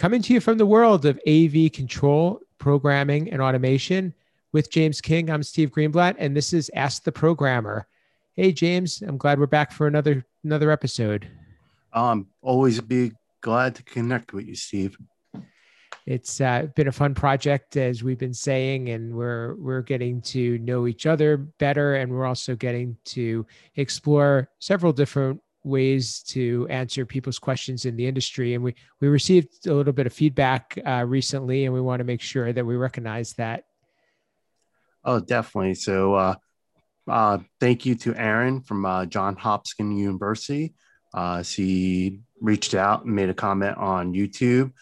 coming to you from the world of AV control, programming, and automation with James King. I'm Steve Greenblatt, and this is Ask the Programmer. Hey, James, I'm glad we're back for another another episode. Um, always be glad to connect with you, Steve. It's uh, been a fun project, as we've been saying, and we're we're getting to know each other better, and we're also getting to explore several different ways to answer people's questions in the industry. And we we received a little bit of feedback uh, recently, and we want to make sure that we recognize that. Oh, definitely. So, uh, uh, thank you to Aaron from uh, John Hopkins University. Uh, she reached out and made a comment on YouTube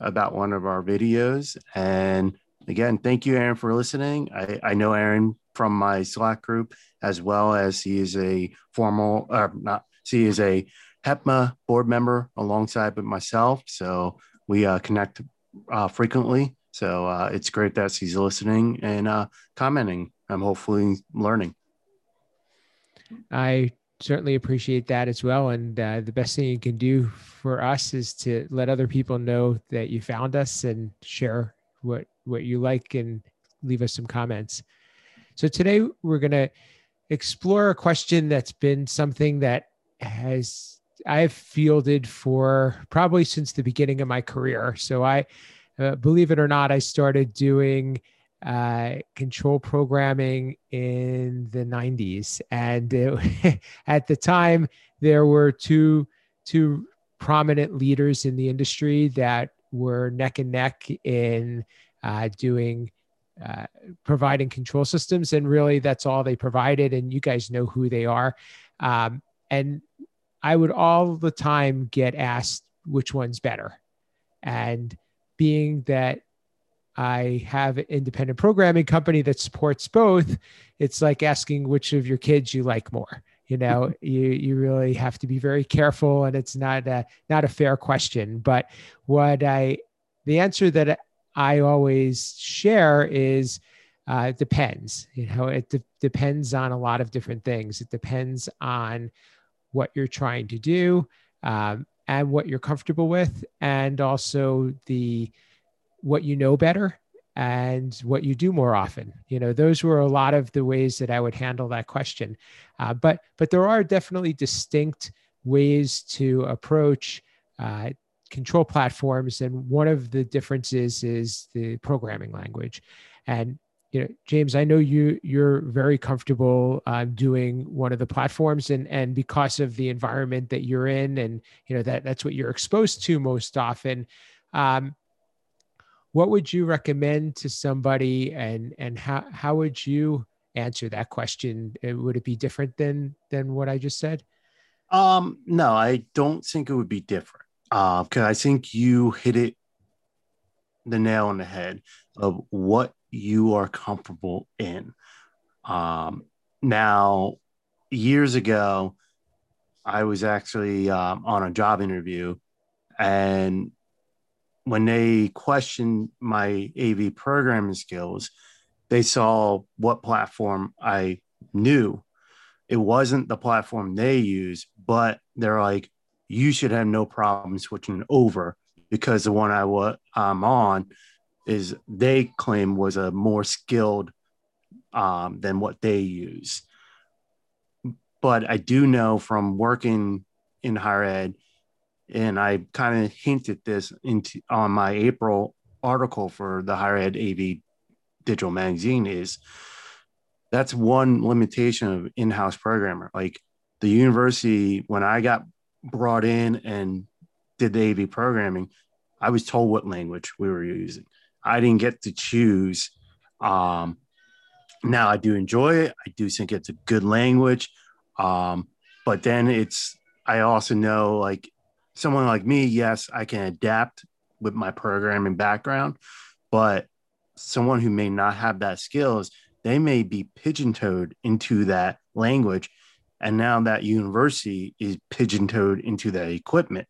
about one of our videos. And again, thank you, Aaron, for listening. I, I know Aaron from my Slack group, as well as he is a formal, uh, not she is a HETMA board member alongside with myself. So we uh, connect uh, frequently. So uh, it's great that she's listening and uh, commenting. I'm hopefully learning. I certainly appreciate that as well. And uh, the best thing you can do for us is to let other people know that you found us and share what what you like and leave us some comments. So today we're going to explore a question that's been something that has I've fielded for probably since the beginning of my career. So I, uh, believe it or not, I started doing uh, control programming in the 90s, and it, at the time there were two two prominent leaders in the industry that were neck and neck in uh, doing uh, providing control systems. And really that's all they provided. And you guys know who they are. Um, and I would all the time get asked which one's better. And being that I have an independent programming company that supports both, it's like asking which of your kids you like more. You know, you you really have to be very careful, and it's not a not a fair question. But what I the answer that I always share is uh, it depends. You know, it de- depends on a lot of different things. It depends on what you're trying to do um, and what you're comfortable with and also the what you know better and what you do more often. You know those were a lot of the ways that i would handle that question. Uh, but but there are definitely distinct ways to approach uh, control platforms and one of the differences is the programming language. And you know, James, I know you you're very comfortable uh, doing one of the platforms, and and because of the environment that you're in, and you know that that's what you're exposed to most often. Um, what would you recommend to somebody, and and how how would you answer that question? Uh, would it be different than than what I just said? Um, no, I don't think it would be different. Uh, because I think you hit it the nail on the head of what you are comfortable in. Um, now, years ago, I was actually um, on a job interview, and when they questioned my AV programming skills, they saw what platform I knew. It wasn't the platform they use, but they're like, you should have no problem switching over because the one I was I'm on is they claim was a more skilled um, than what they use. But I do know from working in higher ed, and I kind of hinted this into on my April article for the higher ed AV digital magazine is that's one limitation of in-house programmer. Like the university, when I got brought in and did the AV programming, I was told what language we were using. I didn't get to choose. Um, now I do enjoy it. I do think it's a good language. Um, but then it's, I also know like someone like me, yes, I can adapt with my programming background, but someone who may not have that skills, they may be pigeon-toed into that language. And now that university is pigeon-toed into that equipment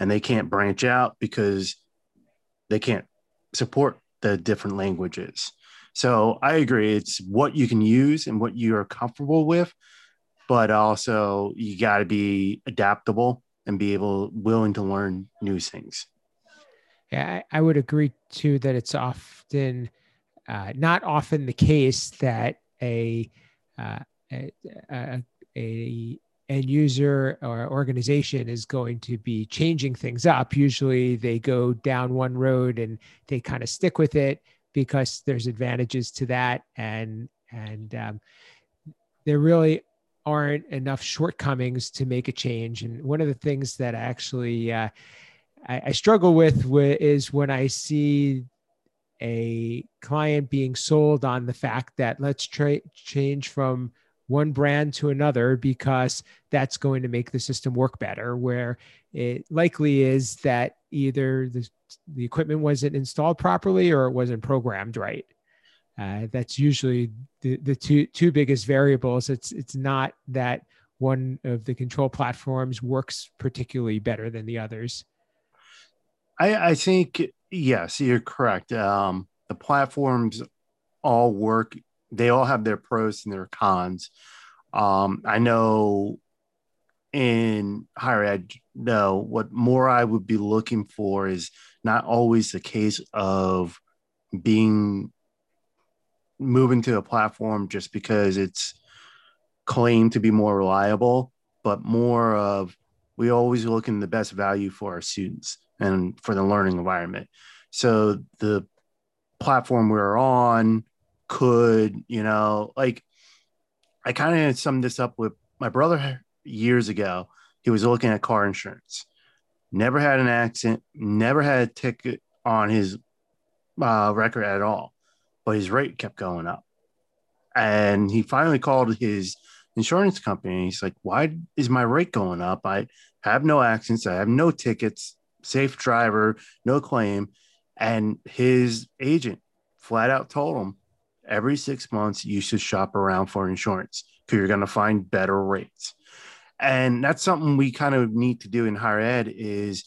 and they can't branch out because they can't support the different languages. So I agree. It's what you can use and what you are comfortable with, but also you got to be adaptable and be able willing to learn new things. I, I would agree too that it's often uh, not often the case that a, uh, a, a, a end user or organization is going to be changing things up. Usually they go down one road and they kind of stick with it because there's advantages to that and and um, there really aren't enough shortcomings to make a change. And one of the things that I actually uh, I, I, struggle with is when I see a client being sold on the fact that let's change from one brand to another because that's going to make the system work better. Where it likely is that either the, the equipment wasn't installed properly or it wasn't programmed right. Uh, that's usually the, the two two biggest variables. It's it's not that one of the control platforms works particularly better than the others. I, I think yes, you're correct. Um, the platforms all work. They all have their pros and their cons. Um, I know in higher ed, no, what more I would be looking for is not always the case of being moving to a platform just because it's claimed to be more reliable, but more of we always look in the best value for our students and for the learning environment. So the platform we're on could, you know, like I kind of summed this up with my brother years ago. He was looking at car insurance, never had an accident, never had a ticket on his uh, record at all but his rate kept going up. And he finally called his insurance company. He's like, Why is my rate going up? I have no accidents, I have no tickets, safe driver, no claim. And his agent flat out told him every six months you should shop around for insurance because you're going to find better rates. And that's something we kind of need to do in higher ed is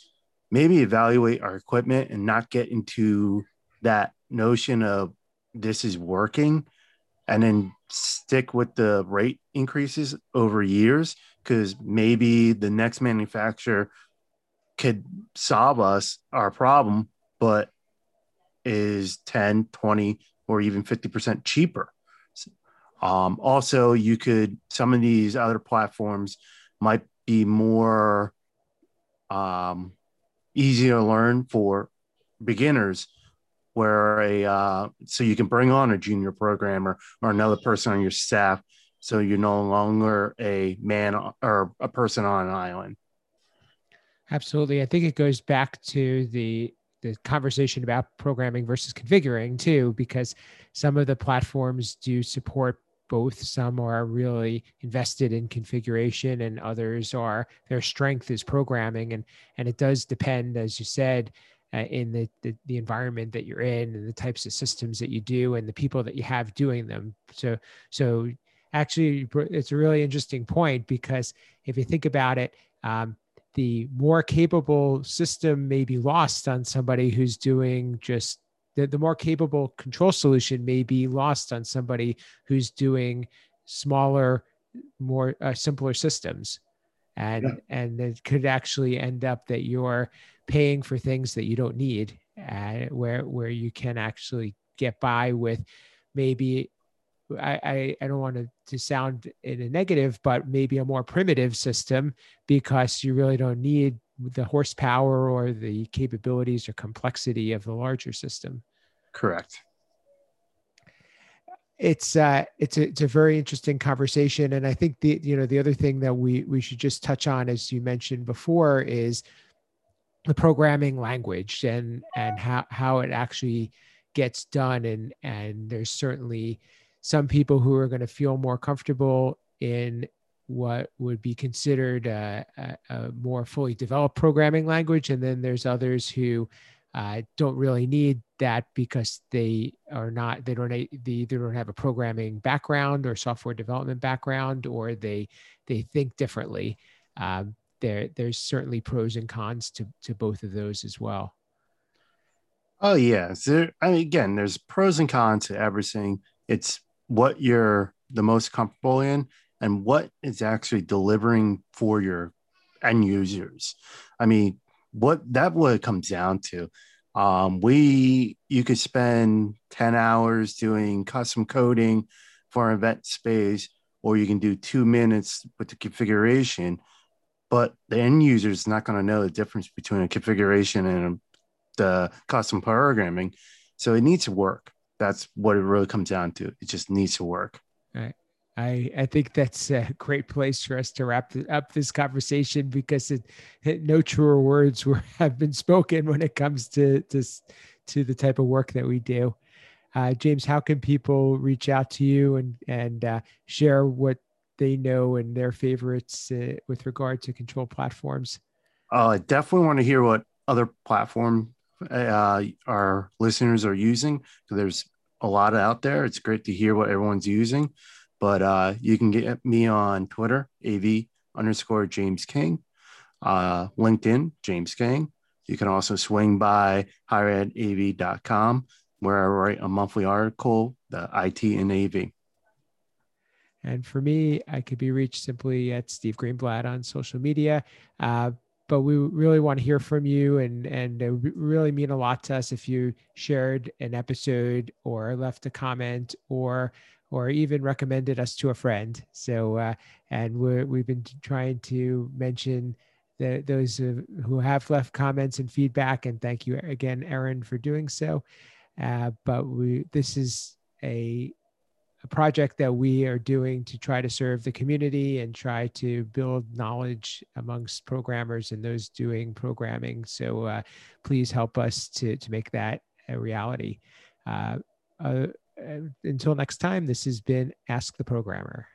maybe evaluate our equipment and not get into that notion of this is working and then stick with the rate increases over years because maybe the next manufacturer could solve us our problem but is 10 20 or even 50% cheaper. Um, also you could some of these other platforms might be more um, to learn for beginners where a uh, so you can bring on a junior programmer or another person on your staff so you're no longer a man or a person on an island. Absolutely. I think it goes back to the the conversation about programming versus configuring too because some of the platforms do support both. Some are really invested in configuration and others are their strength is programming. And and it does depend as you said uh, in the, the, the environment that you're in and the types of systems that you do and the people that you have doing them. So so actually it's a really interesting point because if you think about it um, the more capable system may be lost on somebody who's doing just the, the more capable control solution may be lost on somebody who's doing smaller more uh, simpler systems and yeah. and it could actually end up that you're paying for things that you don't need uh, where where you can actually get by with maybe I, I, I don't want to, to sound in a negative, but maybe a more primitive system because you really don't need the horsepower or the capabilities or complexity of the larger system. Correct. It's uh, it's a it's a very interesting conversation, and I think the you know the other thing that we we should just touch on, as you mentioned before, is the programming language and and how how it actually gets done and and there's certainly some people who are going to feel more comfortable in what would be considered a, a, a, more fully developed programming language and then there's others who uh, don't really need that because they are not they don't they either don't have a programming background or software development background or they they think differently um, there there's certainly pros and cons to to both of those as well. Oh yeah. I mean, again, there's pros and cons to everything. It's what you're the most comfortable in and what is actually delivering for your end users. I mean, what that what it comes down to. Um, we you could spend 10 hours doing custom coding for an event space, or you can do two minutes with the configuration. But the end user is not going to know the difference between a configuration and the custom programming. So it needs to work. That's what it really comes down to. It just needs to work. Right. I, I think that's a great place for us to wrap up this conversation because it, it, no truer words were have been spoken when it comes to to, to the type of work that we do. Uh, James, how can people reach out to you and and uh, share what they know and their favorites uh, with regard to control platforms? Uh, I definitely want to hear what other platform uh, our listeners are using. So there's a lot out there. It's great to hear what everyone's using. But uh, you can get me on Twitter, AV underscore James King, uh, LinkedIn, James King. You can also swing by higheredav.com where I write a monthly article, the IT and AV. And for me, I could be reached simply at Steve Greenblatt on social media. Uh, but we really want to hear from you and and it would really mean a lot to us if you shared an episode or left a comment or or even recommended us to a friend. So, uh, and we we've been trying to mention the, those who have left comments and feedback. And thank you again, Aaron, for doing so. Uh, but we this is a, a project that we are doing to try to serve the community and try to build knowledge amongst programmers and those doing programming. So uh, please help us to to make that a reality. Uh, uh, until next time, this has been Ask the Programmer.